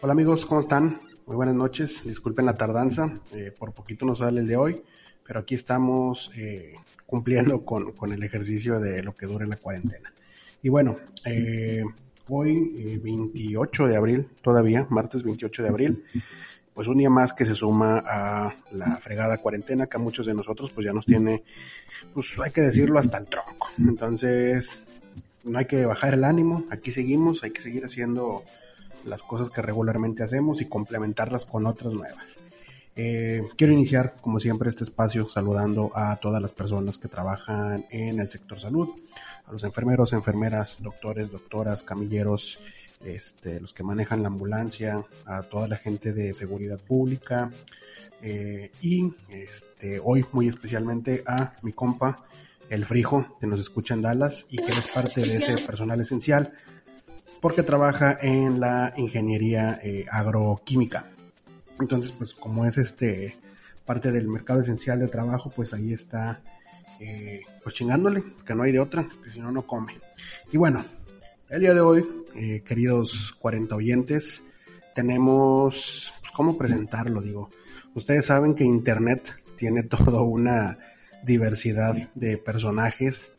Hola amigos, ¿cómo están? Muy buenas noches. Disculpen la tardanza, eh, por poquito nos sale el de hoy, pero aquí estamos eh, cumpliendo con, con, el ejercicio de lo que dure la cuarentena. Y bueno, eh, hoy 28 de abril, todavía, martes 28 de abril, pues un día más que se suma a la fregada cuarentena que a muchos de nosotros pues ya nos tiene, pues hay que decirlo hasta el tronco. Entonces, no hay que bajar el ánimo, aquí seguimos, hay que seguir haciendo las cosas que regularmente hacemos y complementarlas con otras nuevas. Eh, quiero iniciar, como siempre, este espacio saludando a todas las personas que trabajan en el sector salud, a los enfermeros, enfermeras, doctores, doctoras, camilleros, este, los que manejan la ambulancia, a toda la gente de seguridad pública eh, y este, hoy muy especialmente a mi compa, el Frijo, que nos escucha en Dallas y que es parte de ese personal esencial porque trabaja en la ingeniería eh, agroquímica. Entonces, pues como es este parte del mercado esencial de trabajo, pues ahí está eh, pues chingándole, que no hay de otra, que si no, no come. Y bueno, el día de hoy, eh, queridos 40 oyentes, tenemos, pues cómo presentarlo, digo. Ustedes saben que Internet tiene toda una diversidad de personajes,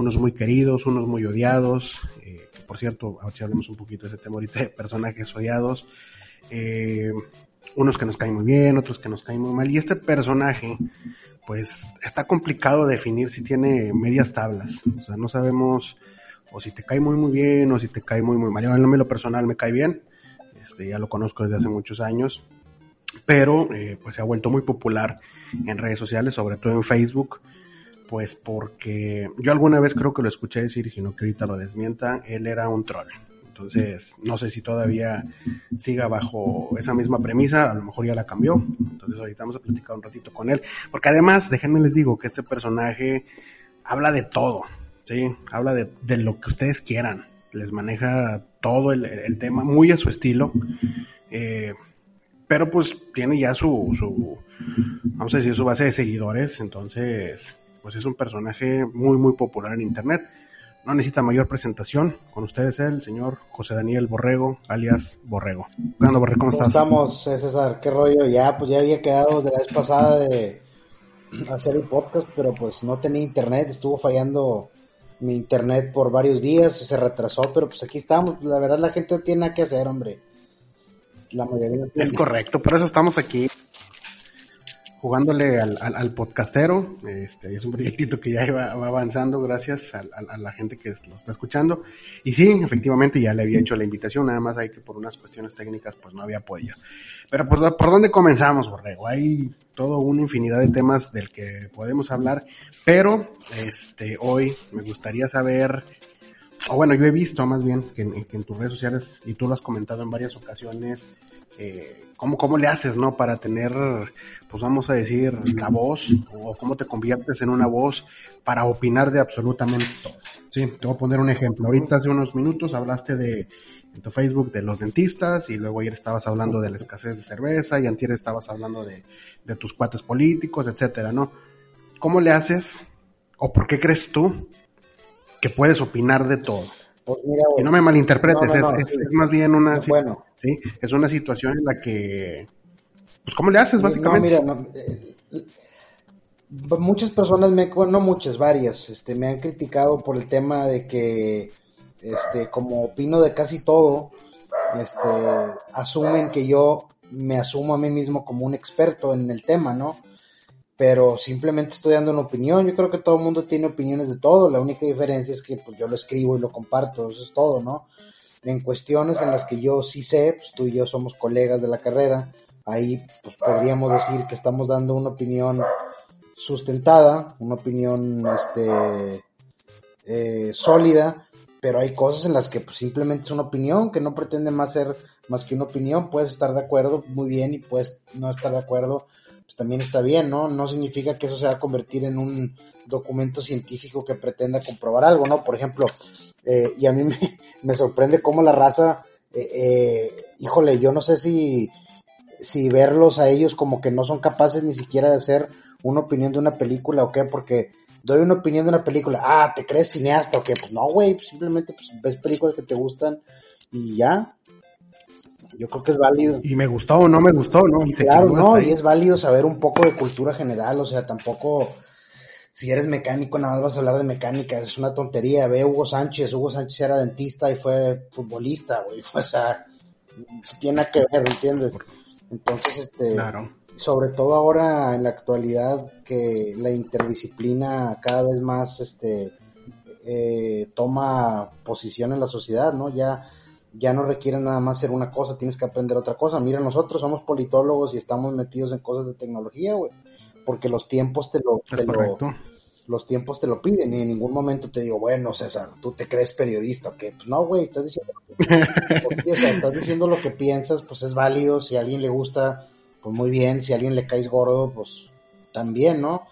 unos muy queridos, unos muy odiados, eh, por cierto, a ver si hablemos un poquito de ese tema ahorita de personajes odiados, eh, unos que nos caen muy bien, otros que nos caen muy mal, y este personaje, pues está complicado definir si tiene medias tablas, o sea, no sabemos o si te cae muy muy bien o si te cae muy muy mal. Yo en lo personal me cae bien, este, ya lo conozco desde hace muchos años, pero eh, pues se ha vuelto muy popular en redes sociales, sobre todo en Facebook, pues porque yo alguna vez creo que lo escuché decir, y si no que ahorita lo desmienta, él era un troll. Entonces, no sé si todavía siga bajo esa misma premisa, a lo mejor ya la cambió. Entonces, ahorita vamos a platicar un ratito con él. Porque además, déjenme les digo que este personaje habla de todo, ¿sí? Habla de, de lo que ustedes quieran. Les maneja todo el, el tema, muy a su estilo. Eh, pero pues tiene ya su, su, vamos a decir, su base de seguidores. Entonces, pues es un personaje muy, muy popular en Internet. No necesita mayor presentación. Con ustedes el señor José Daniel Borrego, alias Borrego. ¿Cómo, Borrego, ¿cómo estás? estamos, eh, César? ¿Qué rollo? Ya, pues ya había quedado de la vez pasada de hacer el podcast, pero pues no tenía internet, estuvo fallando mi internet por varios días, se retrasó, pero pues aquí estamos. La verdad la gente tiene nada que hacer, hombre. La mayoría Es correcto, por eso estamos aquí jugándole al, al, podcastero. Este, es un proyectito que ya va, avanzando gracias a, a, la gente que lo está escuchando. Y sí, efectivamente ya le había hecho la invitación, nada más hay que por unas cuestiones técnicas pues no había podido. Pero pues, ¿por dónde comenzamos, Borrego? Hay toda una infinidad de temas del que podemos hablar, pero este, hoy me gustaría saber o bueno, yo he visto más bien que en, que en, tus redes sociales, y tú lo has comentado en varias ocasiones, eh, ¿cómo, ¿cómo le haces, no? Para tener, pues vamos a decir, la voz, o cómo te conviertes en una voz para opinar de absolutamente todo. Sí, te voy a poner un ejemplo. Ahorita hace unos minutos hablaste de, en tu Facebook de los dentistas, y luego ayer estabas hablando de la escasez de cerveza, y antier estabas hablando de, de tus cuates políticos, etcétera, ¿no? ¿Cómo le haces, o por qué crees tú que puedes opinar de todo. Pues y no me malinterpretes, es, es, más bien una, bueno. ¿sí? es una situación en la que, pues, ¿cómo le haces básicamente? mira, eh, muchas personas, me, no muchas, varias, este, me han criticado por el tema de que, este, como opino de casi todo, este, asumen que yo me asumo a mí mismo como un experto en el tema, ¿no? Pero simplemente estoy dando una opinión. Yo creo que todo el mundo tiene opiniones de todo, la única diferencia es que pues, yo lo escribo y lo comparto, eso es todo, ¿no? En cuestiones en las que yo sí sé, pues tú y yo somos colegas de la carrera, ahí pues podríamos decir que estamos dando una opinión sustentada, una opinión este, eh, sólida, pero hay cosas en las que pues, simplemente es una opinión que no pretende más ser más que una opinión, puedes estar de acuerdo muy bien y puedes no estar de acuerdo pues, también está bien, ¿no? No significa que eso se va a convertir en un documento científico que pretenda comprobar algo, ¿no? Por ejemplo, eh, y a mí me, sorprende cómo la raza, eh, eh, híjole, yo no sé si, si verlos a ellos como que no son capaces ni siquiera de hacer una opinión de una película o qué, porque doy una opinión de una película, ah, ¿te crees cineasta o qué? Pues no, güey, simplemente pues, ves películas que te gustan y ya. Yo creo que es válido. Y me gustó o no me gustó, ¿no? Y se claro, no, y es válido saber un poco de cultura general, o sea, tampoco si eres mecánico nada más vas a hablar de mecánica, es una tontería. Ve Hugo Sánchez, Hugo Sánchez era dentista y fue futbolista, güey, o sea, tiene que ver, ¿entiendes? Entonces, este, claro. sobre todo ahora en la actualidad que la interdisciplina cada vez más, este, eh, toma posición en la sociedad, ¿no? Ya ya no requiere nada más ser una cosa, tienes que aprender otra cosa. Mira, nosotros somos politólogos y estamos metidos en cosas de tecnología, güey, porque los tiempos te lo, te lo los tiempos te lo piden y en ningún momento te digo, bueno, César, tú te crees periodista, que pues no, güey, estás diciendo, estás diciendo lo que piensas, pues es válido, si a alguien le gusta, pues muy bien, si a alguien le caes gordo, pues también, ¿no?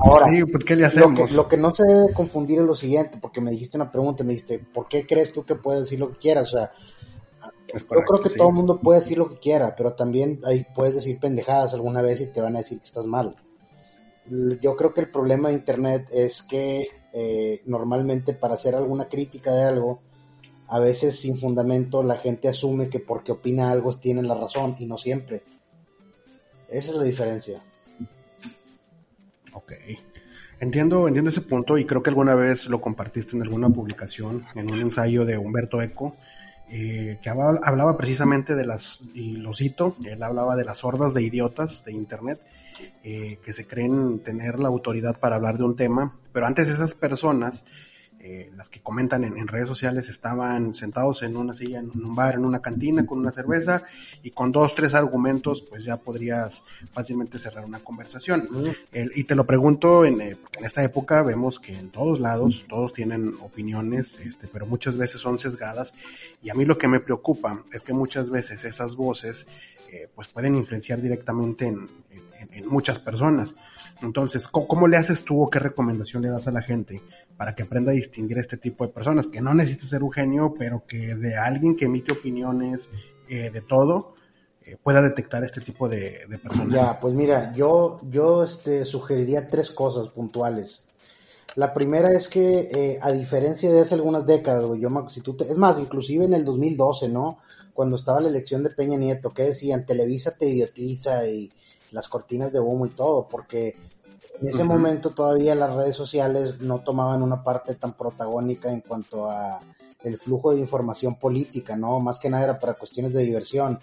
Ahora, sí, pues ¿qué le hacemos? Lo que, no se debe confundir es lo siguiente, porque me dijiste una pregunta, me dijiste, ¿por qué crees tú que puedes decir lo que quieras? O sea, yo creo que todo el mundo puede decir lo que quiera, pero también ahí puedes decir pendejadas alguna vez y te van a decir que estás mal. Yo creo que el problema de Internet es que eh, normalmente para hacer alguna crítica de algo, a veces sin fundamento la gente asume que porque opina algo tienen la razón y no siempre. Esa es la diferencia. Ok. Entiendo, entiendo ese punto y creo que alguna vez lo compartiste en alguna publicación, en un ensayo de Humberto Eco, eh, que hablaba, precisamente de las, y lo cito, él hablaba de las hordas de idiotas de Internet eh, que se creen tener la autoridad para hablar de un tema, pero antes esas personas eh, las que comentan en, redes sociales estaban sentados en una silla, en un bar, en una cantina, con una cerveza y con dos, tres argumentos, pues ya podrías fácilmente cerrar una conversación. y te lo pregunto, en, eh, porque en esta época vemos que en todos lados todos tienen opiniones, este, pero muchas veces son sesgadas y a mí lo que me preocupa es que muchas veces esas voces eh, pues pueden influenciar directamente en, en muchas personas. Entonces, ¿cómo, le haces tú o qué recomendación le das a la gente para que aprenda a distinguir este tipo de personas? Que no necesita ser un genio, pero que de alguien que emite opiniones eh, de todo, eh, pueda detectar este tipo de, personas. Ya, pues mira, yo, yo este, sugeriría tres cosas puntuales. La primera es que, eh, a diferencia de hace algunas décadas, yo si tú es más, inclusive en el 2012, ¿no? Cuando estaba la elección de Peña Nieto, ¿qué decían? Televisa te idiotiza y las cortinas de humo y todo, porque en ese momento todavía las redes sociales no tomaban una parte tan protagónica en cuanto a el flujo de información política, ¿no? Más que nada era para cuestiones de diversión.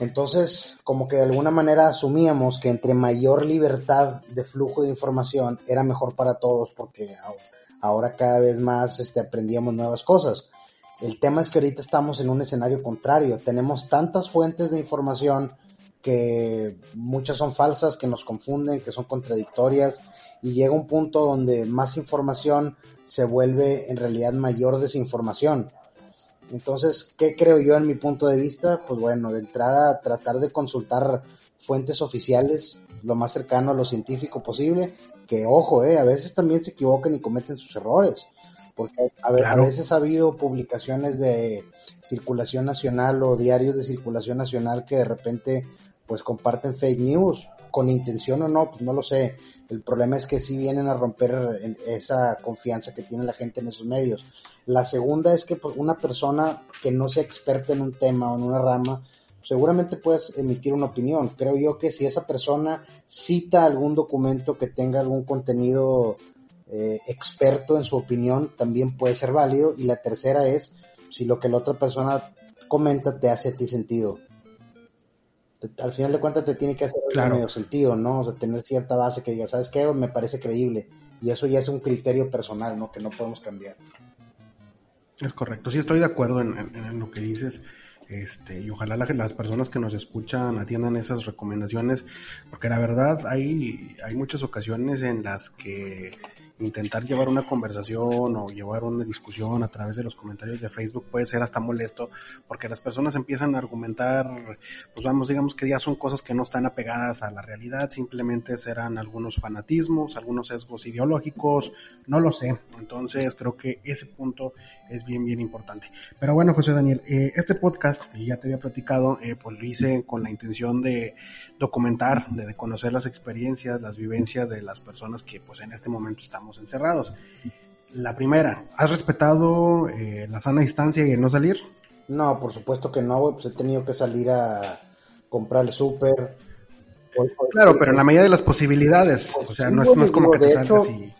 Entonces, como que de alguna manera asumíamos que entre mayor libertad de flujo de información era mejor para todos porque ahora cada vez más este, aprendíamos nuevas cosas. El tema es que ahorita estamos en un escenario contrario. Tenemos tantas fuentes de información que muchas son falsas, que nos confunden, que son contradictorias y llega un punto donde más información se vuelve en realidad mayor desinformación. Entonces, ¿qué creo yo en mi punto de vista? Pues bueno, de entrada tratar de consultar fuentes oficiales lo más cercano a lo científico posible, que ojo, eh, a veces también se equivocan y cometen sus errores, porque a, a veces ha habido publicaciones de circulación nacional o diarios de circulación nacional que de repente pues comparten fake news, con intención o no, pues no lo sé. El problema es que sí vienen a romper esa confianza que tiene la gente en esos medios. La segunda es que pues, una persona que no sea experta en un tema o en una rama, seguramente puedes emitir una opinión. Creo yo que si esa persona cita algún documento que tenga algún contenido eh, experto en su opinión, también puede ser válido. Y la tercera es si lo que la otra persona comenta te hace a ti sentido al final de cuentas te tiene que hacer medio sentido, ¿no? O sea, tener cierta base que diga, ¿sabes qué? Me parece creíble. Y eso ya es un criterio personal, ¿no? Que no podemos cambiar. Es correcto, sí estoy de acuerdo en, lo que dices. Este, y ojalá las personas que nos escuchan atiendan esas recomendaciones, porque la verdad hay, hay muchas ocasiones en las que intentar llevar una conversación o llevar una discusión a través de los comentarios de Facebook puede ser hasta molesto porque las personas empiezan a argumentar, pues vamos, digamos que ya son cosas que no están apegadas a la realidad, simplemente serán algunos fanatismos, algunos sesgos ideológicos, no lo sé. Entonces creo que ese punto es bien, bien importante. Pero bueno, José Daniel, eh, este podcast, ya te había platicado, eh, pues lo hice con la intención de documentar, de, conocer las experiencias, las vivencias de las personas que pues en este momento estamos encerrados. La primera, ¿has respetado eh, la sana distancia y el no salir? No, por supuesto que no, güey, pues he tenido que salir a comprar el súper. Claro, pero en la medida de las posibilidades, pues o sea, no, es, como que te salgas y...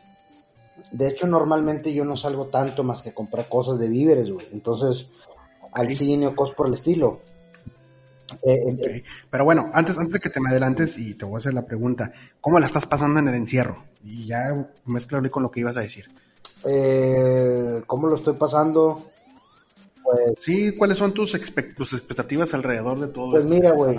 De hecho, normalmente yo no salgo tanto más que a comprar cosas de víveres, güey. Entonces, al cine o cosas por el estilo. Eh, pero bueno, antes, antes de que te me adelantes y te voy a hacer la pregunta, ¿cómo la estás pasando en el encierro? Y ya mezclable con lo que ibas a decir. Eh, ¿Cómo lo estoy pasando? Pues, sí, ¿cuáles son tus, expectativas alrededor de todo Pues mira, güey.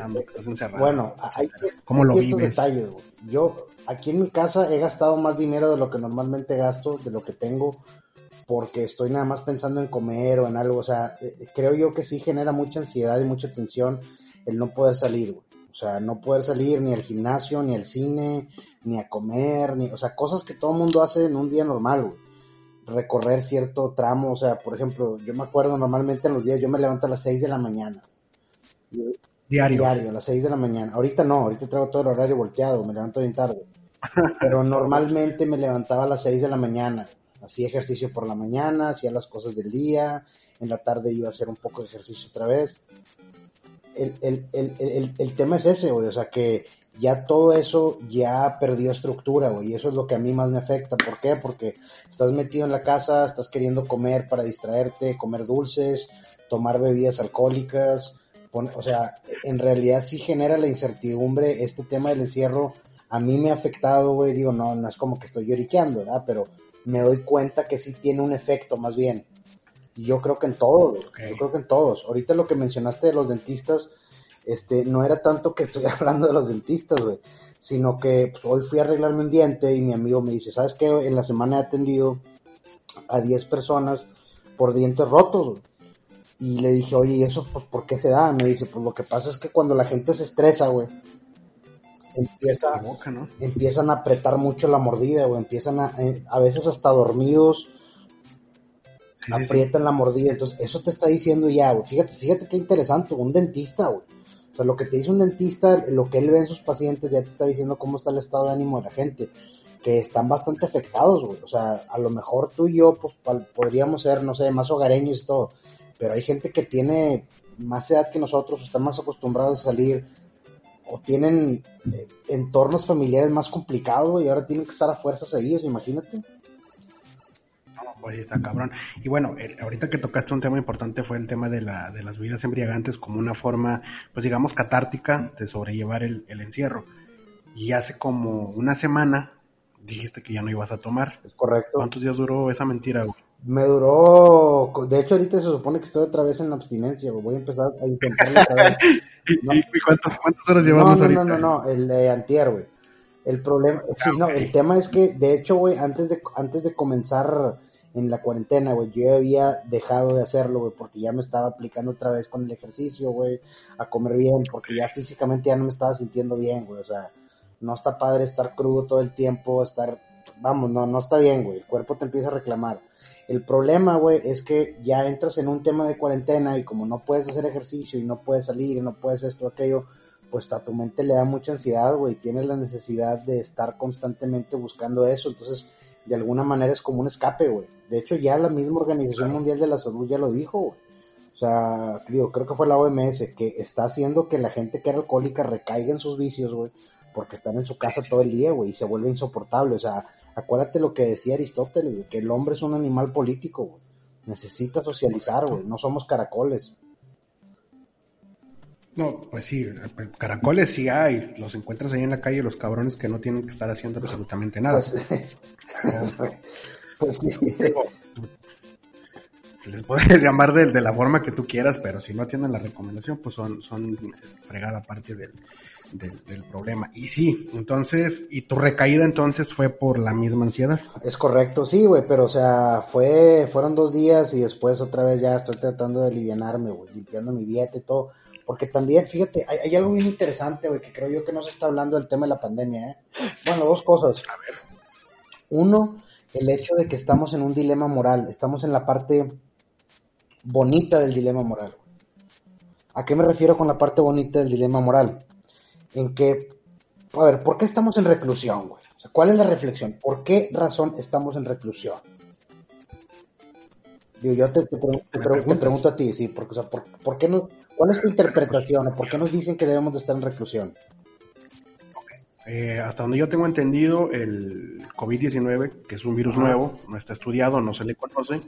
Bueno, hay, ¿Cómo lo vives? detalles, güey. Yo, aquí en mi casa he gastado más dinero de lo que normalmente gasto, de lo que tengo, porque estoy nada más pensando en comer o en algo. O sea, eh, creo yo que sí genera mucha ansiedad y mucha tensión el no poder salir, güey. O sea, no poder salir ni al gimnasio, ni al cine, ni a comer, ni, o sea, cosas que todo el mundo hace en un día normal, güey recorrer cierto tramo, o sea, por ejemplo, yo me acuerdo normalmente en los días, yo me levanto a las 6 de la mañana. Diario. Diario, a las 6 de la mañana. Ahorita no, ahorita traigo todo el horario volteado, me levanto bien tarde. Pero normalmente me levantaba a las 6 de la mañana. Hacía ejercicio por la mañana, hacía las cosas del día, en la tarde iba a hacer un poco de ejercicio otra vez. El, el, el, el tema es ese, güey, o sea que ya todo eso ya perdió estructura, güey, y eso es lo que a mí más me afecta. ¿Por qué? Porque estás metido en la casa, estás queriendo comer para distraerte, comer dulces, tomar bebidas alcohólicas, o sea, en realidad sí genera la incertidumbre este tema del encierro. A mí me ha afectado, güey, digo, no, no es como que estoy lloriqueando, ¿verdad? Pero me doy cuenta que sí tiene un efecto más bien. Y yo creo que en todos, yo creo que en todos. Ahorita lo que mencionaste de los dentistas, este, no era tanto que estoy hablando de los dentistas, güey, sino que pues, hoy fui a arreglarme un diente y mi amigo me dice, ¿sabes qué? En la semana he atendido a 10 personas por dientes rotos, güey. Y le dije, oye, ¿y eso pues por qué se da? Me dice, pues lo que pasa es que cuando la gente se estresa, güey, empieza, empiezan a apretar mucho la mordida, güey, empiezan a, eh, a veces hasta dormidos, aprietan la mordida, entonces eso te está diciendo ya, güey, fíjate, fíjate qué interesante, un dentista, güey, o sea, lo que te dice un dentista, lo que él ve en sus pacientes, ya te está diciendo cómo está el estado de ánimo de la gente, que están bastante afectados, güey. O sea, a lo mejor tú y yo, pues, podríamos ser, no sé, más hogareños y todo, pero hay gente que tiene más edad que nosotros, están más acostumbrados a salir, o tienen eh, entornos familiares más complicados, y ahora tienen que estar a fuerzas ellos, imagínate pues está cabrón. Y bueno, ahorita que tocaste un tema importante fue el tema de, la, de las bebidas embriagantes como una forma, pues digamos, catártica de sobrellevar el, encierro. Y hace como una semana dijiste que ya no ibas a tomar. Es correcto. ¿Cuántos días duró esa mentira, Me duró, de hecho ahorita se supone que estoy otra vez en abstinencia, Voy a empezar a intentarlo otra vez. ¿Y cuántas, cuántas horas llevamos no, ahorita? No, no, no, el de antier, güey. El problema, sí, no, el tema es que, de hecho, güey, antes de, antes de comenzar en la cuarentena, güey. Yo había dejado de hacerlo, güey, porque ya me estaba aplicando otra vez con el ejercicio, güey, a comer bien, porque ya físicamente ya no me estaba sintiendo bien, güey. O sea, no está padre estar crudo todo el tiempo, estar, vamos, no, no está bien, güey. El cuerpo te empieza a reclamar. El problema, güey, es que ya entras en un tema de cuarentena y como no puedes hacer ejercicio y no puedes salir y no puedes esto, aquello, pues a tu mente le da mucha ansiedad, güey. Tienes la necesidad de estar constantemente buscando eso. Entonces, de alguna manera es como un escape, güey. De hecho, ya la misma Organización Mundial de la Salud ya lo dijo, güey. O sea, digo, creo que fue la OMS que está haciendo que la gente que era alcohólica recaiga en sus vicios, güey, porque están en su casa todo el día, güey, y se vuelve insoportable. O sea, acuérdate lo que decía Aristóteles, güey, que el hombre es un animal político, güey. Necesita socializar, güey, no somos caracoles. No, pues sí, caracoles sí hay, los encuentras ahí en la calle, los cabrones que no tienen que estar haciendo absolutamente nada. Pues, pues sí. Les puedes llamar de, de, la forma que tú quieras, pero si no atienden la recomendación, pues son, son fregada parte del, del, problema. Y sí, entonces, ¿y tu recaída entonces fue por la misma ansiedad? Es correcto, sí, güey, pero o sea, fue, fueron dos días y después otra vez ya estoy tratando de alivianarme, güey, limpiando mi dieta y todo porque también, fíjate, hay, algo bien interesante, güey, que creo yo que no se está hablando del tema de la pandemia, ¿eh? Bueno, dos cosas. A ver. Uno, el hecho de que estamos en un dilema moral, estamos en la parte bonita del dilema moral. ¿A qué me refiero con la parte bonita del dilema moral? En que, a ver, ¿por qué estamos en reclusión, güey? O sea, ¿cuál es la reflexión? ¿Por qué razón estamos en reclusión? Yo te, pregunto a ti, sí, porque, o sea, ¿por, qué no, ¿cuál es tu interpretación o por qué nos dicen que debemos de estar en reclusión? Eh, hasta donde yo tengo entendido, el COVID-19, que es un virus nuevo, no está estudiado, no se le conoce.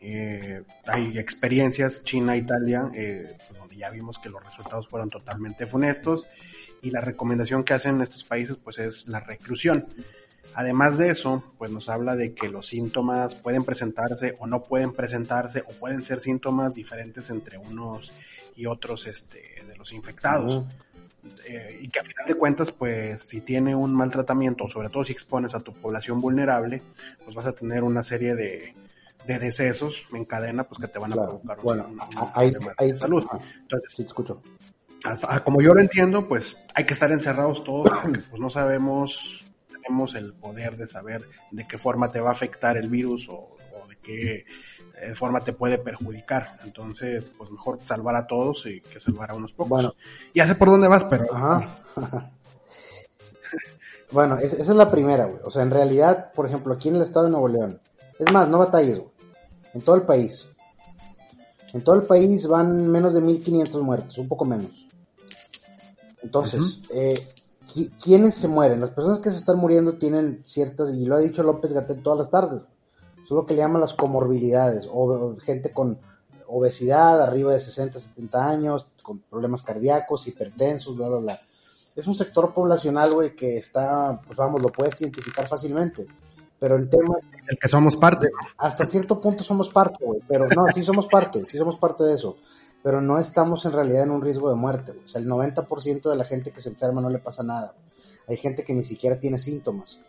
Eh, hay experiencias, China, Italia, eh, donde ya vimos que los resultados fueron totalmente funestos y la recomendación que hacen estos países pues es la reclusión. Además de eso, pues nos habla de que los síntomas pueden presentarse o no pueden presentarse o pueden ser síntomas diferentes entre unos y otros este, de los infectados. Eh, y que a final de cuentas, pues si tiene un maltratamiento, sobre todo si expones a tu población vulnerable, pues vas a tener una serie de, de decesos en cadena, pues que te van a provocar un, problema de salud. Entonces, sí, escucho. como yo lo entiendo, pues hay que estar encerrados todos porque pues no sabemos, tenemos el poder de saber de qué forma te va a afectar el virus o de qué de forma te puede perjudicar. Entonces, pues mejor salvar a todos y que salvar a unos pocos. Bueno, ya sé por dónde vas, pero... bueno, esa es la primera, güey. O sea, en realidad, por ejemplo, aquí en el estado de Nuevo León, es más, no batalles, güey. En todo el país. En todo el país van menos de 1500 muertos, un poco menos. Entonces, eh, ¿quiénes se mueren? Las personas que se están muriendo tienen ciertas, y lo ha dicho López Gatel todas las tardes, son lo que le llaman las comorbilidades, o gente con obesidad, arriba de 60, 70 años, con problemas cardíacos, hipertensos, bla, bla, bla. Es un sector poblacional, güey, que está, pues vamos, lo puedes identificar fácilmente. Pero en temas... El que somos parte. Hasta cierto punto somos parte, güey. Pero no, sí somos parte, sí somos parte de eso. Pero no estamos en realidad en un riesgo de muerte, güey. O sea, el 90% de la gente que se enferma no le pasa nada. Hay gente que ni siquiera tiene síntomas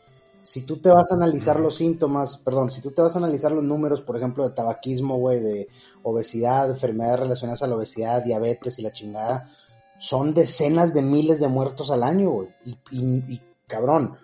si tú te vas a analizar los síntomas, perdón, si tú te vas a analizar los números, por ejemplo, de tabaquismo, güey, de obesidad, enfermedades relacionadas a la obesidad, diabetes y la chingada, son decenas de miles de muertos al año, güey. Y, y, cabrón,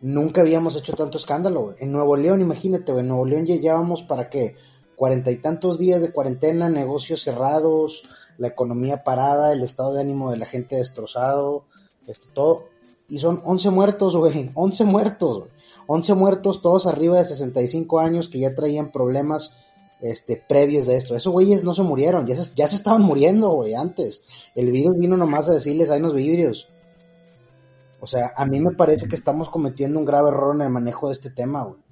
nunca habíamos hecho tanto escándalo, güey. En Nuevo León, imagínate, en Nuevo León ya llevamos para qué, cuarenta y tantos días de cuarentena, negocios cerrados, la economía parada, el estado de ánimo de la gente destrozado, este, todo y son 11 muertos, güey. 11 muertos, güey. 11 muertos, todos arriba de 65 años que ya traían problemas este, previos de esto. Esos güeyes no se murieron, ya se, ya se estaban muriendo, güey, antes. El virus vino nomás a decirles, hay unos vidrios. O sea, a mí me parece que estamos cometiendo un grave error en el manejo de este tema, güey.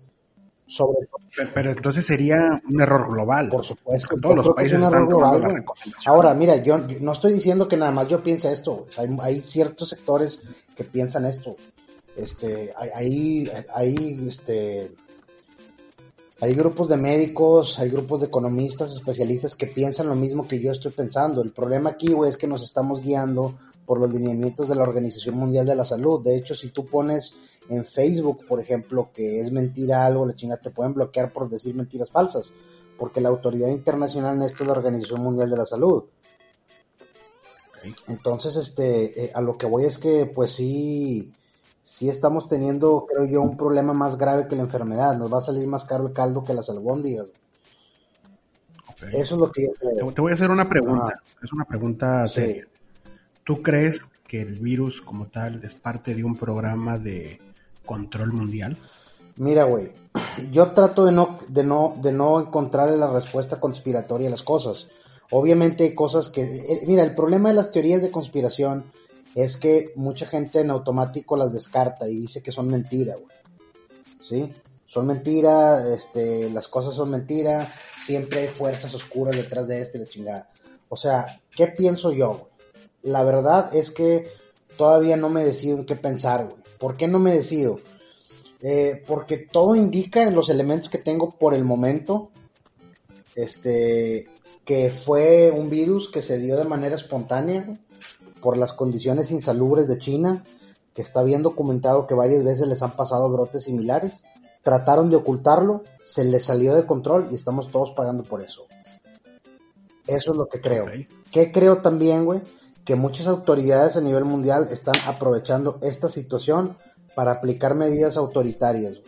Sobre pero, entonces sería un error global. Por supuesto. Todos los países están global, Ahora, mira, yo, no estoy diciendo que nada más yo piense esto. Hay, hay, ciertos sectores que piensan esto. Este, hay, hay, este, hay grupos de médicos, hay grupos de economistas, especialistas que piensan lo mismo que yo estoy pensando. El problema aquí, güey, es que nos estamos guiando por los lineamientos de la Organización Mundial de la Salud. De hecho, si tú pones en Facebook, por ejemplo, que es mentira algo, la chinga te pueden bloquear por decir mentiras falsas, porque la autoridad internacional en esto es la Organización Mundial de la Salud. Entonces, este, eh, a lo que voy es que, pues sí, sí estamos teniendo, creo yo, un problema más grave que la enfermedad. Nos va a salir más caro el caldo que las albóndigas. Eso es lo que yo Te voy a hacer una pregunta, es una pregunta seria. ¿Tú crees que el virus como tal es parte de un programa de control mundial? Mira, güey, yo trato de no, de no, de no encontrarle la respuesta conspiratoria a las cosas. Obviamente hay cosas que... Eh, mira, el problema de las teorías de conspiración es que mucha gente en automático las descarta y dice que son mentira, güey. ¿Sí? Son mentira, este, las cosas son mentira, siempre hay fuerzas oscuras detrás de esto y la chingada. O sea, ¿qué pienso yo, güey? La verdad es que todavía no me decido en qué pensar, güey. ¿Por qué no me decido? Eh, porque todo indica en los elementos que tengo por el momento, este, que fue un virus que se dio de manera espontánea por las condiciones insalubres de China, que está bien documentado que varias veces les han pasado brotes similares. Trataron de ocultarlo, se les salió de control y estamos todos pagando por eso. Eso es lo que creo. ¿Qué creo también, güey? Que muchas autoridades a nivel mundial están aprovechando esta situación para aplicar medidas autoritarias.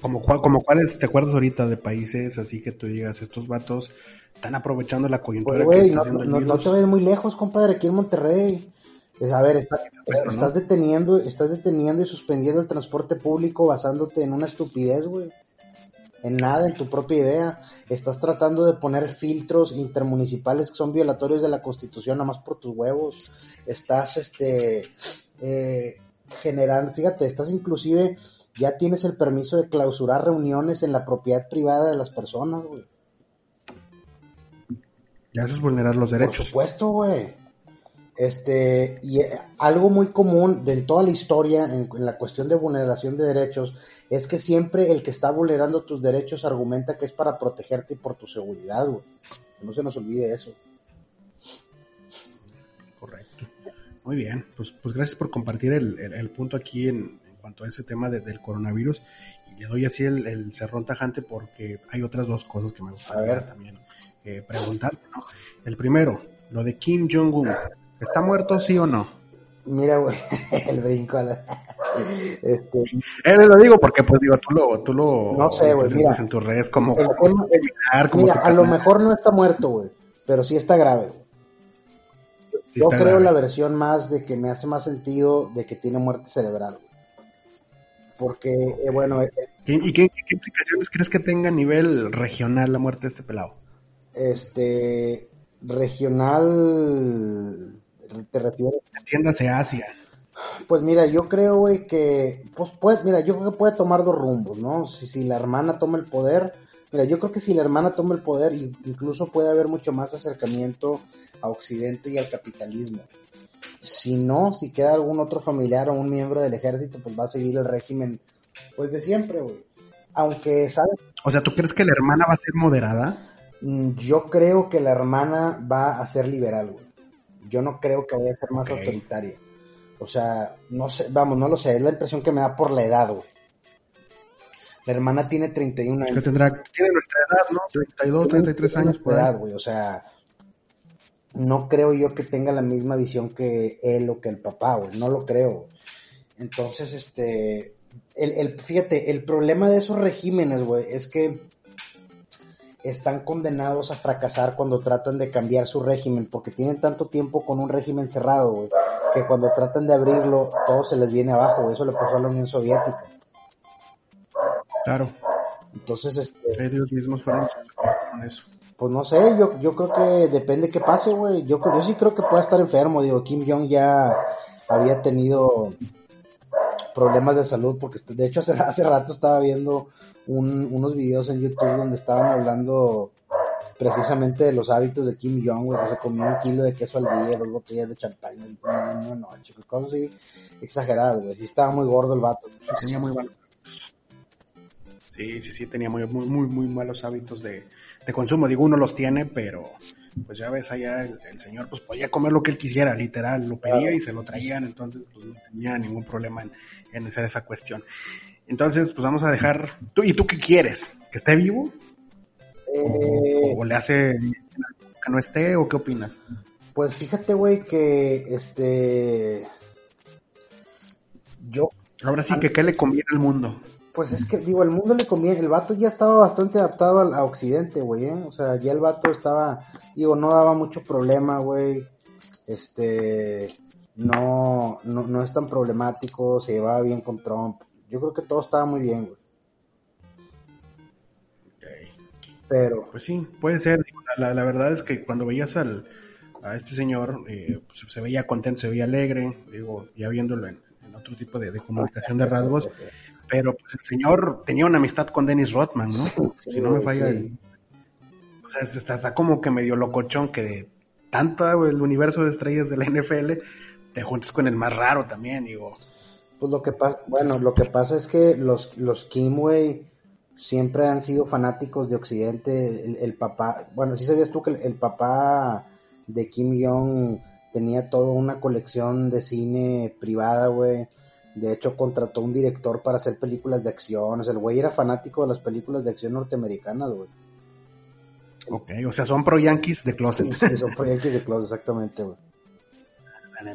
como, como cuáles te acuerdas ahorita de países así que tú digas, estos vatos están aprovechando la coyuntura pues, no, te vayas muy lejos, compadre, aquí en Monterrey. Es, a ver, estás deteniendo, estás deteniendo y suspendiendo el transporte público basándote en una estupidez, güey. En nada, en tu propia idea. Estás tratando de poner filtros intermunicipales que son violatorios de la Constitución nada más por tus huevos. Estás, este, eh, generando, fíjate, estás inclusive, ya tienes el permiso de clausurar reuniones en la propiedad privada de las personas, güey. Ya eso es vulnerar los derechos. Por supuesto, güey. Este, y eh, algo muy común de toda la historia en, la cuestión de vulneración de derechos es que siempre el que está vulnerando tus derechos argumenta que es para protegerte y por tu seguridad, güey. No se nos olvide eso. Correcto. Muy bien, pues, pues gracias por compartir el, punto aquí en, cuanto a ese tema del coronavirus. Y le doy así el, cerrón tajante porque hay otras dos cosas que me gustaría también eh, preguntarte, ¿no? El primero, lo de Kim Jong-un ¿Está muerto, sí o no? Mira, güey, el brinco a la... Este... Eh, lo digo porque, pues, digo, tú lo, tú lo no sé, güey, mira, en tus redes como, mira, a lo mejor no está muerto, güey, pero sí está grave, Yo creo la versión más de que me hace más sentido de que tiene muerte cerebral, Porque, eh, bueno... Eh, ¿Y qué, qué, implicaciones crees que tenga a nivel regional la muerte de este pelado? Este... Regional te refieres. Entiéndase Asia. Pues mira, yo creo, güey, que, pues, pues, mira, yo creo que puede tomar dos rumbos, ¿no? Si, si la hermana toma el poder, mira, yo creo que si la hermana toma el poder, incluso puede haber mucho más acercamiento a Occidente y al capitalismo. Si no, si queda algún otro familiar o un miembro del ejército, pues va a seguir el régimen, pues de siempre, güey. Aunque, ¿sabes? O sea, ¿tú crees que la hermana va a ser moderada? Mm, yo creo que la hermana va a ser liberal, güey yo no creo que vaya a ser más autoritaria. O sea, no sé, vamos, no lo sé, es la impresión que me da por la edad, güey. La hermana tiene 31 años. tendrá, tiene nuestra edad, ¿no? 32, 33 años. Por edad, güey, o sea, no creo yo que tenga la misma visión que él o que el papá, güey, no lo creo. Entonces, este, el, el, fíjate, el problema de esos regímenes, güey, es que están condenados a fracasar cuando tratan de cambiar su régimen, porque tienen tanto tiempo con un régimen cerrado, güey, que cuando tratan de abrirlo, todo se les viene abajo, Eso le pasó a la Unión Soviética. Claro. Entonces, este... Ellos mismos fueron con eso. Pues no sé, yo, yo creo que depende qué pase, güey. Yo, yo sí creo que pueda estar enfermo. Digo, Kim Jong ya había tenido problemas de salud, porque de hecho hace, hace rato estaba viendo unos videos en YouTube donde estaban hablando precisamente de los hábitos de Kim Jong, que se comía un kilo de queso al día, dos botellas de champaña en una noche, cosas así exageradas, güey. Sí estaba muy gordo el vato. Tenía muy malos Sí, sí, sí, tenía muy, muy, muy, malos hábitos de, consumo. Digo, uno los tiene, pero pues ya ves allá el, señor pues podía comer lo que él quisiera, literal, lo pedía y se lo traían, entonces pues no tenía ningún problema en, en hacer esa cuestión. Entonces, pues vamos a dejar. ¿Tú, ¿Y tú qué quieres? ¿Que esté vivo? Eh, ¿O, le hace que no esté? ¿O qué opinas? Pues fíjate, güey, que este. Yo. Ahora sí, que ¿qué le conviene al mundo? Pues es que, digo, el mundo le conviene. El vato ya estaba bastante adaptado a, Occidente, güey, ¿eh? O sea, ya el vato estaba. Digo, no daba mucho problema, güey. Este. No, no, no es tan problemático, se llevaba bien con Trump yo creo que todo estaba muy bien, güey. Pero. Pues sí, puede ser. La, verdad es que cuando veías al, a este señor, eh, pues se veía contento, se veía alegre, digo, ya viéndolo en, otro tipo de, comunicación de rasgos. Pero pues el señor tenía una amistad con Dennis Rothman, ¿no? si no me falla O sea, está, como que medio locochón que de tanto el universo de estrellas de la NFL te juntes con el más raro también, digo. Pues lo que pasa, bueno, lo que pasa es que los, los Kimway siempre han sido fanáticos de Occidente. El, papá, bueno, sí sabías tú que el, papá de Kim Jong tenía toda una colección de cine privada, güey. De hecho, contrató un director para hacer películas de acción. O sea, el güey era fanático de las películas de acción norteamericanas, güey. Ok, o sea, son pro yankees de closet. Sí, son pro yankees de closet, exactamente, güey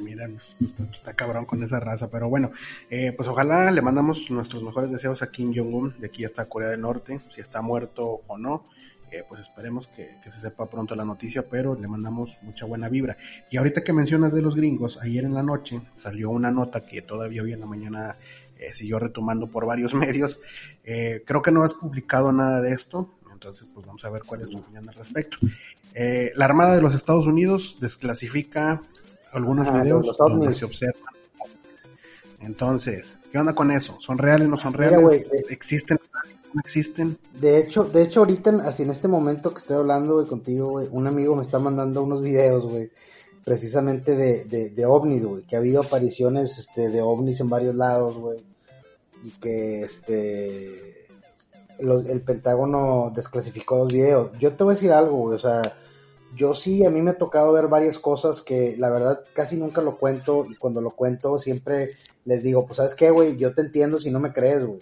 mira, pues, está, cabrón con esa raza. Pero bueno, eh, pues ojalá le mandamos nuestros mejores deseos a Kim Jong-un, de aquí hasta Corea del Norte, si está muerto o no. Eh, pues esperemos que, se sepa pronto la noticia, pero le mandamos mucha buena vibra. Y ahorita que mencionas de los gringos, ayer en la noche salió una nota que todavía hoy en la mañana eh, siguió retomando por varios medios. Creo que no has publicado nada de esto, entonces pues vamos a ver cuál es tu opinión al respecto. La Armada de los Estados Unidos desclasifica algunos Ah, videos donde se observan. Entonces, ¿qué onda con eso? ¿Son reales, no son Mira, reales? güey, eh, ¿Existen? ¿No existen? De hecho, de hecho ahorita, así en este momento que estoy hablando, güey, contigo, güey, un amigo me está mandando unos videos, güey, precisamente de, de, de ovnis, güey, que ha habido apariciones, este, de ovnis en varios lados, güey, y que, este, lo- el Pentágono desclasificó los videos. Yo te voy a decir algo, güey, o sea, yo sí, a mí me ha tocado ver varias cosas que la verdad casi nunca lo cuento y cuando lo cuento siempre les digo, pues sabes qué, güey, yo te entiendo si no me crees, güey.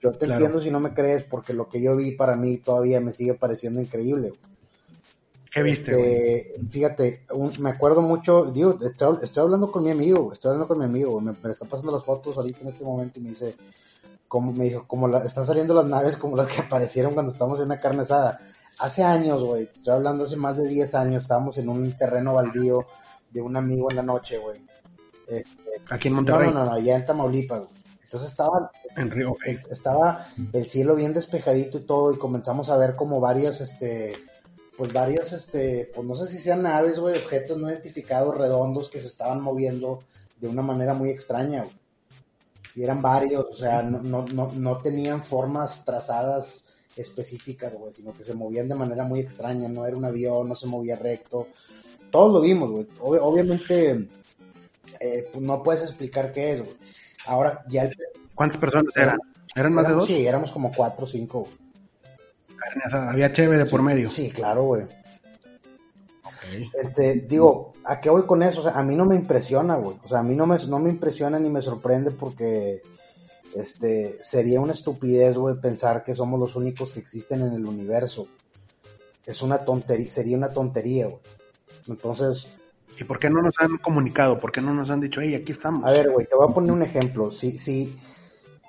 Yo te Claro. entiendo si no me crees porque lo que yo vi para mí todavía me sigue pareciendo increíble. güey. ¿Qué viste, güey? Este, fíjate, un- me acuerdo mucho, digo, estoy, estoy hablando con mi amigo, güey, estoy hablando con mi amigo, güey, me, me está pasando las fotos ahorita en este momento y me dice, como me dijo, como la, están saliendo las naves como las que aparecieron cuando estábamos en una carne asada. Hace años, güey, estoy hablando hace más de 10 años, estábamos en un terreno baldío de un amigo en la noche, güey. Este, Aquí en Monterrey. no, no, no, allá en Tamaulipas, güey. Entonces estaba En Río, estaba el cielo bien despejadito y todo y comenzamos a ver como varias este pues varias este pues no sé si sean naves güey objetos no identificados redondos que se estaban moviendo de una manera muy extraña güey. y eran varios o sea no, no, no, no tenían formas trazadas específicas güey sino que se movían de manera muy extraña no era un avión no se movía recto todos lo vimos güey Ob- obviamente eh, pues no puedes explicar qué es güey ahora ya el ¿Cuántas personas eran? ¿Eran más de dos? Sí, éramos como cuatro o cinco. güey. Había cheve de por medio. Sí, claro, güey. Este, digo, ¿a qué voy con eso? O sea, a mí no me impresiona, güey. O sea, a mí no me, no me impresiona ni me sorprende porque este, sería una estupidez, güey, pensar que somos los únicos que existen en el universo. Es una tontería, sería una tontería, güey. Entonces, ¿Y por qué no nos han comunicado? ¿Por qué no nos han dicho, hey, aquí estamos? A ver, güey, te voy a poner un ejemplo. Si, si,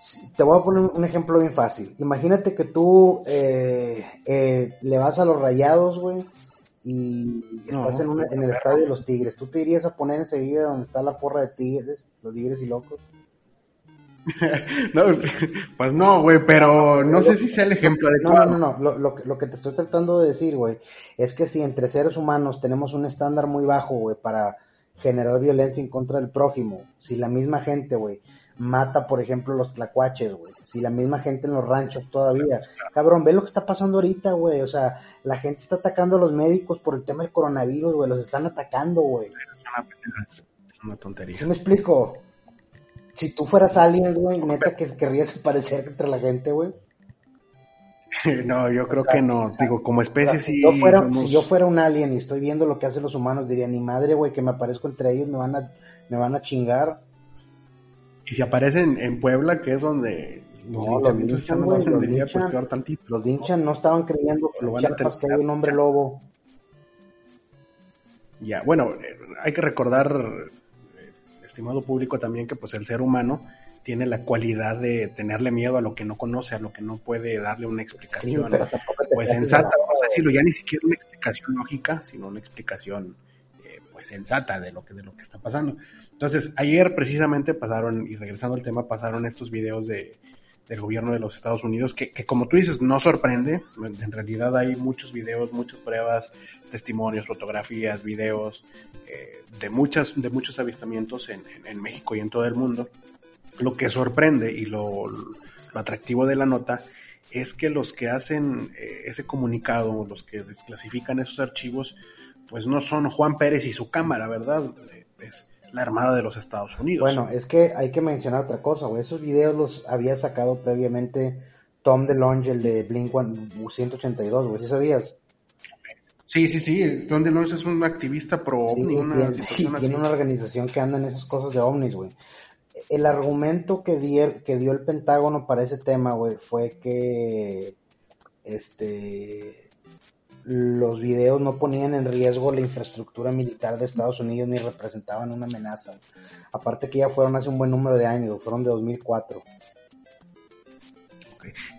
si- te voy a poner un ejemplo bien fácil. Imagínate que tú eh, eh, le vas a los rayados, güey, y No, estás en, una- en el estadio de los Tigres. ¿Tú te irías a poner enseguida donde está la porra de Tigres, los Tigres y locos? No, pues no, güey, pero no sé si sea el ejemplo No, adecuado. no, no, no. Lo, lo, que- lo que te estoy tratando de decir, güey, es que si entre seres humanos tenemos un estándar muy bajo, güey, para generar violencia en contra del prójimo, si la misma gente, güey, mata, por ejemplo, los tlacuaches, güey, si la misma gente en los ranchos todavía, cabrón, ve lo que está pasando ahorita, güey, o sea, la gente está atacando a los médicos por el tema del coronavirus, güey, los están atacando, güey. Es una pendejada, es una tontería. ¿Sí me explico? Si tú fueras alguien, güey, neta que querrías parecer entre la gente, güey. No, yo creo que no. Digo, como O especie sí si, yo fuera, somos- si yo fuera un alien y estoy viendo lo que hacen los humanos, diría, ni madre, güey, que me aparezco entre ellos, me van a, me van a chingar. Y si aparecen en Puebla, que es donde los No, los linchan, orden los pues linchan. peor tantito. Los linchan no estaban creyendo que Lo en van a Chiapas que hay un hombre lobo. Ya, bueno, eh, hay que recordar, estimado público, también que pues el ser humano tiene la cualidad de tenerle miedo a lo que no conoce, a lo que no puede darle una explicación. pues sensata, vamos a decirlo, ya ni siquiera una explicación lógica, sino una explicación eh, pues sensata de lo que de lo que está pasando. Entonces, ayer precisamente pasaron, y regresando al tema, pasaron estos videos de, del gobierno de los Estados Unidos, que, que como tú dices, no sorprende, en realidad hay muchos videos, muchas pruebas, testimonios, fotografías, videos eh, de, muchas, de muchos avistamientos en, en- en México y en todo el mundo. Lo que sorprende y lo, lo atractivo de la nota es que los que hacen eh, ese comunicado, los que desclasifican esos archivos, pues no son Juan Pérez y su cámara, ¿verdad? Eh, Es la Armada de los Estados Unidos. Bueno, es que hay que mencionar otra cosa, güey. Esos videos los había sacado previamente Tom DeLonge, el de Blink 182, güey. ¿Sí sabías? sí, sí, sí. Tom DeLonge es un activista pro Sí, ovni, una tiene, así. una organización que anda en esas cosas de ovnis, güey. El argumento que, di- que dio el Pentágono para ese tema, güey, fue que este los videos no ponían en riesgo la infraestructura militar de Estados Unidos ni representaban una amenaza. Aparte que ya fueron hace un buen número de años, fueron de 2004. Ok.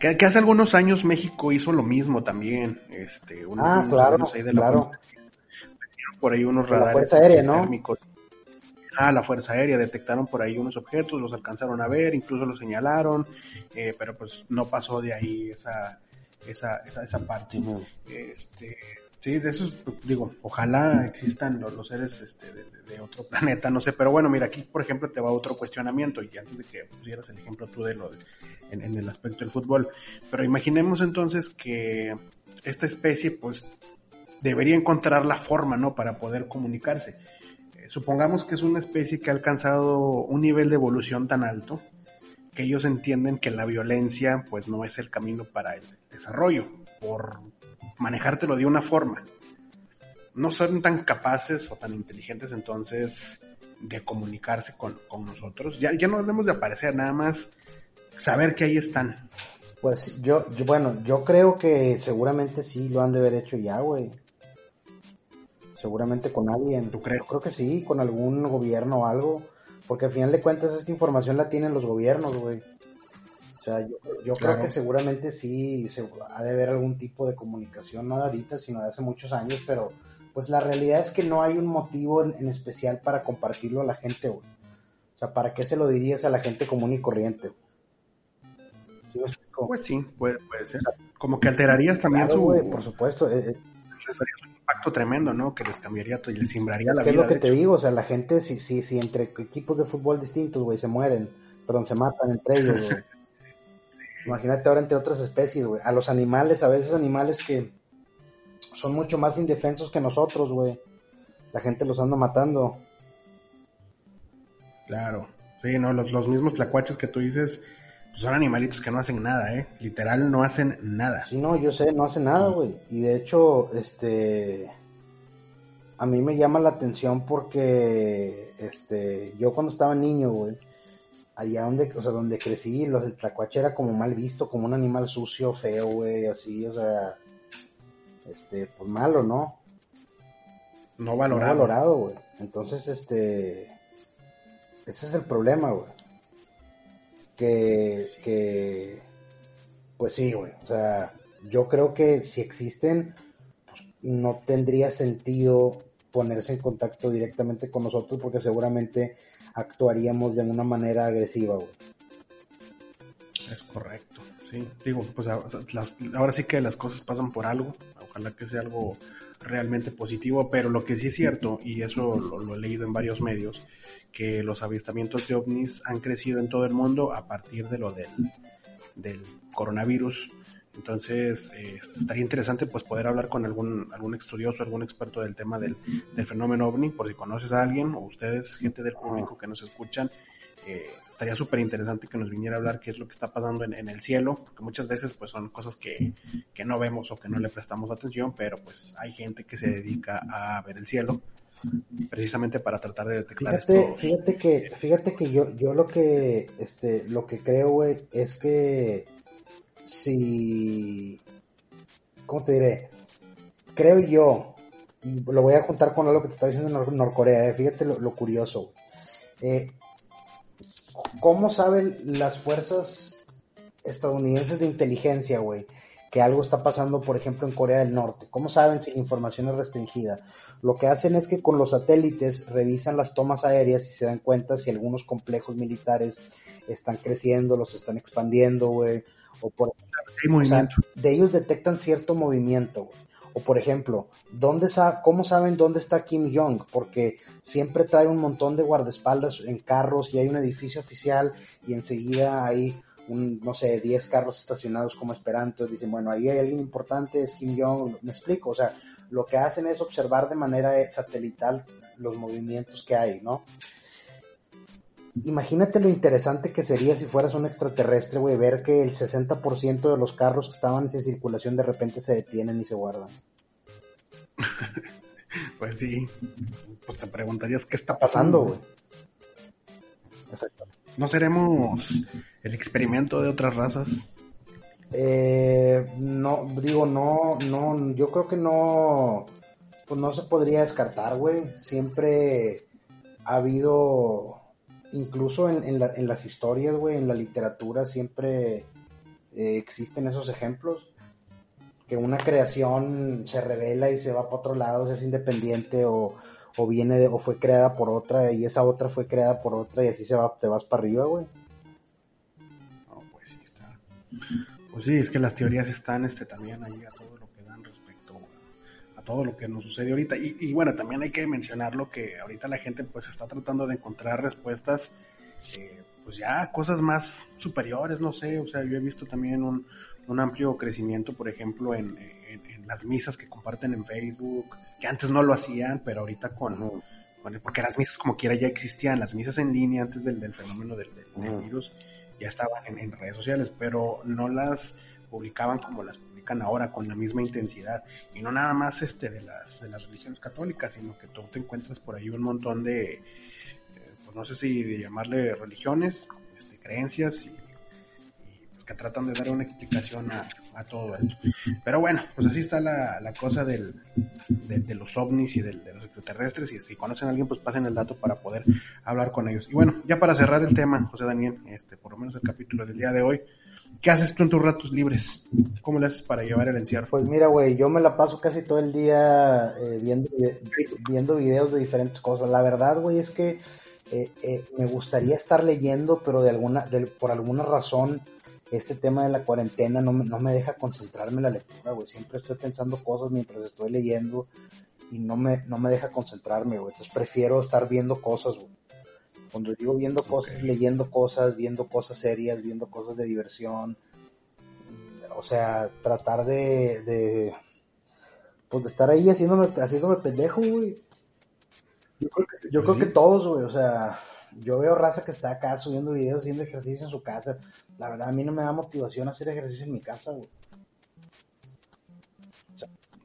Que, que hace algunos años México hizo lo mismo también. Este, unos, Ah, unos claro, ahí de la claro. Fuerza por ahí unos De la radares Fuerza Aérea, ¿no? térmicos. a la Fuerza Aérea, detectaron por ahí unos objetos, los alcanzaron a ver, incluso los señalaron, eh, pero pues no pasó de ahí esa, esa, esa, esa parte. Este, sí, de eso digo, ojalá existan los, seres este, de, otro planeta, no sé, pero bueno, mira, aquí por ejemplo te va otro cuestionamiento, y antes de que pusieras el ejemplo tú de lo de, en, en el aspecto del fútbol, pero imaginemos entonces que esta especie pues debería encontrar la forma, ¿no? Para poder comunicarse. Eh, supongamos que es una especie que ha alcanzado un nivel de evolución tan alto que ellos entienden que la violencia pues no es el camino para el desarrollo, por manejártelo de una forma. No son tan capaces o tan inteligentes entonces de comunicarse con, nosotros. Ya, ya no debemos de aparecer, nada más saber que ahí están. Pues yo, yo, bueno, yo creo que seguramente sí lo han de haber hecho ya, güey. Seguramente con alguien. ¿Tú crees? Yo creo que sí, con algún gobierno o algo. Porque al final de cuentas esta información la tienen los gobiernos, güey. O sea, yo, creo que seguramente sí se, ha de haber algún tipo de comunicación, no de ahorita, sino de hace muchos años, pero pues la realidad es que no hay un motivo en, especial para compartirlo a la gente, güey. O sea, ¿para qué se lo dirías a la gente común y corriente? pues sí, puede, ser. Como que alterarías también su... por supuesto. Eh, eh. Impacto tremendo, ¿no? Que les cambiaría y les simbraría la vida. Es lo que te digo, o sea, la gente, si, si, si entre equipos de fútbol distintos, güey, se mueren, perdón, se matan entre ellos, güey. Imagínate ahora entre otras especies, güey. A los animales, a veces animales que son mucho más indefensos que nosotros, güey. La gente los anda matando. Claro. Sí, no, los, los mismos tlacuaches que tú dices, son animalitos que no hacen nada, ¿eh? Literal, no hacen nada. Sí, no, yo sé, no hacen nada, güey. Y de hecho, este. A mí me llama la atención porque, este, yo cuando estaba niño, güey, allá donde, o sea, donde crecí, los del tlacuache era como mal visto, como un animal sucio, feo, güey, así, o sea, este, pues malo, ¿no? No valorado. No valorado, güey. Entonces, este, ese es el problema, güey que, que pues sí, güey, o sea, yo creo que si existen, pues, no tendría sentido ponerse en contacto directamente con nosotros porque seguramente actuaríamos de una manera agresiva, güey. Es correcto, sí. Digo, pues ahora sí que las cosas pasan por algo. Ojalá que sea algo realmente positivo, pero lo que sí es cierto, y eso lo, he leído en varios medios, que los avistamientos de ovnis han crecido en todo el mundo a partir de lo del, del coronavirus. Entonces, eh, estaría interesante pues poder hablar con algún, algún estudioso, algún experto del tema del, del fenómeno ovni, por si conoces a alguien o ustedes, gente del público que nos escuchan, eh, estaría súper interesante que nos viniera a hablar qué es lo que está pasando en, el cielo, porque muchas veces pues son cosas que, no vemos o que no le prestamos atención, pero pues hay gente que se dedica a ver el cielo precisamente para tratar de detectar fíjate, esto. Fíjate que, fíjate que yo, yo lo que, este, lo que creo, güey, es que si, ¿cómo te diré? Creo yo, y lo voy a juntar con algo que te estaba diciendo en Norcorea, eh, fíjate lo, curioso. Eh, ¿Cómo saben las fuerzas estadounidenses de inteligencia, güey, que algo está pasando, por ejemplo, en Corea del Norte? ¿Cómo saben si la información es restringida? Lo que hacen es que con los satélites revisan las tomas aéreas y se dan cuenta si algunos complejos militares están creciendo, los están expandiendo, güey, o por... de ellos detectan cierto movimiento, güey. O por ejemplo, ¿dónde ¿cómo saben dónde está Kim Jong? Porque siempre trae un montón de guardaespaldas en carros y hay un edificio oficial y enseguida hay un, no sé, 10 carros estacionados como esperando. Dicen, bueno, ahí hay alguien importante, es Kim Jong. Me explico, o sea, lo que hacen es observar de manera satelital los movimientos que hay, ¿no? Imagínate lo interesante que sería si fueras un extraterrestre, güey, ver que el 60% de los carros que estaban en circulación de repente se detienen y se guardan. pues sí, pues te preguntarías qué está pasando, güey. Exacto. ¿No seremos el experimento de otras razas? Eh, no, digo, no, no, yo creo que no, pues no se podría descartar, güey. Siempre ha habido incluso en, las historias, güey, en la literatura siempre eh, existen esos ejemplos. Que una creación se revela y se va para otro lado, es independiente o, o viene de, o fue creada por otra y esa otra fue creada por otra y así se va, te vas para arriba, güey. No, pues sí está. Pues sí, es que las teorías están este también ahí a todo todo lo que nos sucede ahorita. Y, y bueno, también hay que mencionar lo que ahorita la gente pues está tratando de encontrar respuestas, eh, pues ya cosas más superiores, no sé, o sea, yo he visto también un, un amplio crecimiento, por ejemplo, en, en, las misas que comparten en Facebook, que antes no lo hacían, pero ahorita con, porque las misas como quiera ya existían, las misas en línea antes del, del fenómeno del, virus ya estaban en, redes sociales, pero no las publicaban como las ahora con la misma intensidad y no nada más este de las de las religiones católicas, sino que tú te encuentras por ahí un montón de eh, pues no sé si de llamarle religiones, este, creencias y que tratan de dar una explicación a, todo esto. Pero bueno, pues así está la, cosa del, de, los ovnis y de los extraterrestres. Y si conocen a alguien, pues pasen el dato para poder hablar con ellos. Y bueno, ya para cerrar el tema, José Daniel, este, por lo menos el capítulo del día de hoy, ¿qué haces tú en tus ratos libres? ¿Cómo le haces para llevar el encierro? Pues mira, güey, yo me la paso casi todo el día eh, viendo, viendo videos de diferentes cosas. La verdad, güey, es que eh, eh, me gustaría estar leyendo, pero de alguna, por alguna razón este tema de la cuarentena no me, no me deja concentrarme en la lectura, güey. Siempre estoy pensando cosas mientras estoy leyendo y no me, no me deja concentrarme, güey. Entonces prefiero estar viendo cosas, güey. Cuando digo viendo cosas, leyendo cosas, viendo cosas serias, viendo cosas de diversión. O sea, tratar de, de pues de estar ahí haciéndome, haciéndome pendejo, güey. Yo creo que, yo creo que todos, güey, o sea, yo veo raza que está acá subiendo videos haciendo ejercicio en su casa. La verdad, a mí no me da motivación hacer ejercicio en mi casa, güey.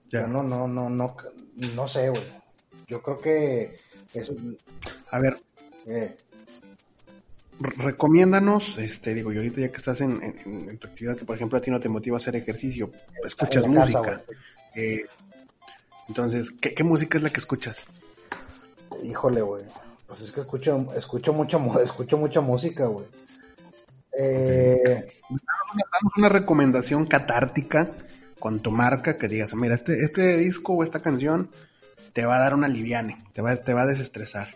ya. no, no, no, no, no sé, güey. Yo creo que eso. A ver. Eh. Recomiéndanos, este, digo, y ahorita ya que estás en, tu actividad, que por ejemplo a ti no te motiva a hacer ejercicio, escuchas música. Eh, entonces, ¿qué, ¿qué música es la que escuchas? Híjole, güey. Pues es que escucho, escucho mucha, escucho mucha música, güey. Eh... Danos una, recomendación catártica con tu marca que digas, mira, este, este disco o esta canción te va a dar una liviane, te va, te va a desestresar.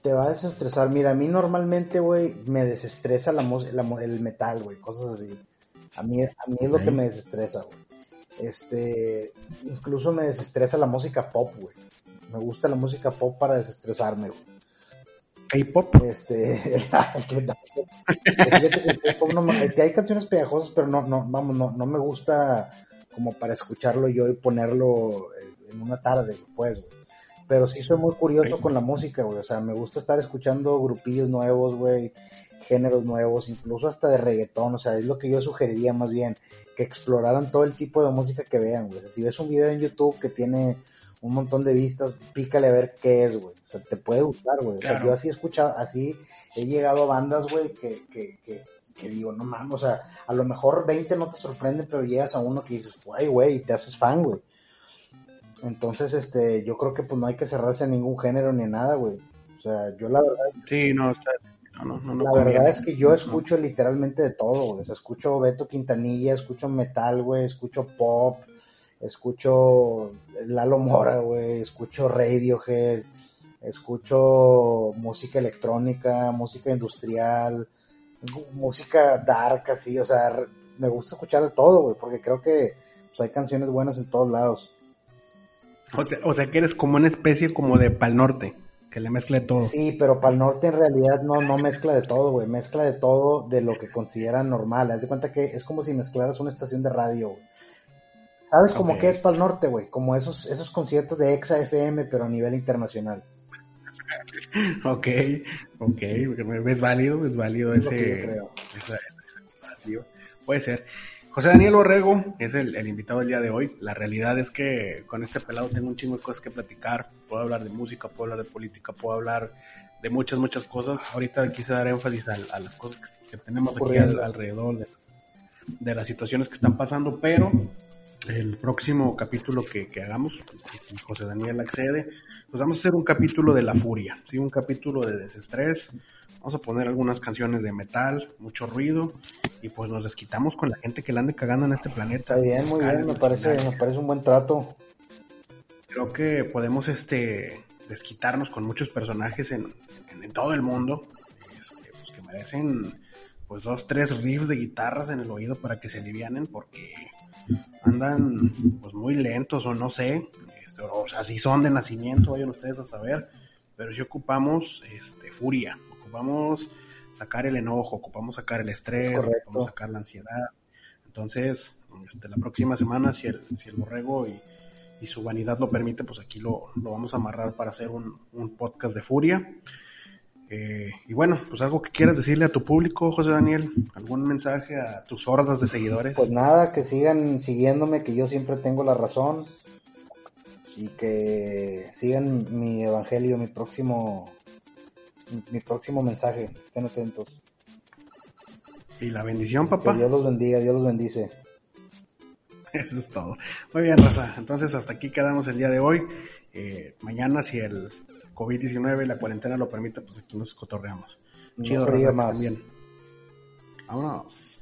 Te va a desestresar. Mira, a mí normalmente, güey, me desestresa la, el metal, güey, cosas así. A mí, a mí es lo que me desestresa, güey. Este, incluso me desestresa la música pop, güey. Me gusta la música pop para desestresarme, güey. K-pop. Este, hay canciones pegajosas, pero no, no, vamos, no, no me gusta como para escucharlo yo y ponerlo en una tarde, pues, güey. Pero sí soy muy curioso con la música, güey. O sea, me gusta estar escuchando grupillos nuevos, güey, géneros nuevos, incluso hasta de reggaetón. O sea, es lo que yo sugeriría más bien, que exploraran todo el tipo de música que vean, güey. Si ves un video en YouTube que tiene un montón de vistas, pícale a ver qué es, güey. O sea, te puede gustar, güey. O sea, yo así he escuchado, así he llegado a bandas, güey, que, que, que, que, digo, no mames, o sea, a lo mejor 20 no te sorprenden, pero llegas a uno que dices, güey, güey, y te haces fan, güey. Entonces, este, yo creo que pues no hay que cerrarse a ningún género ni a nada, güey. O sea, yo la verdad... Sí, no, está... No, no, no, la verdad es que yo escucho literalmente de todo, güey. O sea, escucho Beto Quintanilla, escucho metal, güey, escucho pop, escucho Lalo Mora, güey, escucho Radiohead, escucho música electrónica, música industrial, música dark, así, o sea, me gusta escuchar de todo, güey, porque creo que pues, hay canciones buenas en todos lados. O sea, o sea que eres como una especie como de Pal Norte, que le mezcla de todo. Sí, pero Pal Norte en realidad no, no mezcla de todo, güey, mezcla de todo de lo que consideran normal. Haz de cuenta que es como si mezclaras una estación de radio, güey. ¿Sabes como que es para el norte, güey? Como esos, esos conciertos de Exa FM, pero a nivel internacional. ok, ok, es válido, es válido ese, Puede ser. José Daniel Orrego es el, invitado del día de hoy. La realidad es que con este pelado tengo un chingo de cosas que platicar. Puedo hablar de música, puedo hablar de política, puedo hablar de muchas, muchas cosas. Ahorita quise dar énfasis a, las cosas que, tenemos aquí alrededor de, de, las situaciones que están pasando, pero el próximo capítulo que, hagamos, si José Daniel accede, pues vamos a hacer un capítulo de la furia, ¿sí? un capítulo de desestrés. Vamos a poner algunas canciones de metal, mucho ruido, y pues nos desquitamos con la gente que la ande cagando en este planeta. Está bien, muy bien, me parece, me parece un buen trato. Creo que podemos este desquitarnos con muchos personajes en, en, todo el mundo, este, pues que merecen pues dos, tres riffs de guitarras en el oído para que se alivianen porque andan pues muy lentos o no sé, este, o sea, si son de nacimiento, vayan ustedes a saber, pero si ocupamos este, furia, ocupamos sacar el enojo, ocupamos sacar el estrés, ocupamos sacar la ansiedad. Entonces, este, la próxima semana, si el, si el borrego y, su vanidad lo permite, pues aquí lo, vamos a amarrar para hacer un, podcast de furia. Eh, y bueno, pues algo que quieras decirle a tu público, José Daniel, algún mensaje a tus hordas de seguidores. Pues nada, que sigan siguiéndome, que yo siempre tengo la razón y que sigan mi evangelio, mi próximo mi próximo mensaje. Estén atentos. Y la bendición, papá. Que Dios los bendiga, Dios los bendice. Eso es todo. Muy bien, Raza. Entonces, hasta aquí quedamos el día de hoy. Eh, mañana, si el COVID-19 y la cuarentena lo permite, pues aquí nos cotorreamos. Chido, Raza. Más. Vámonos.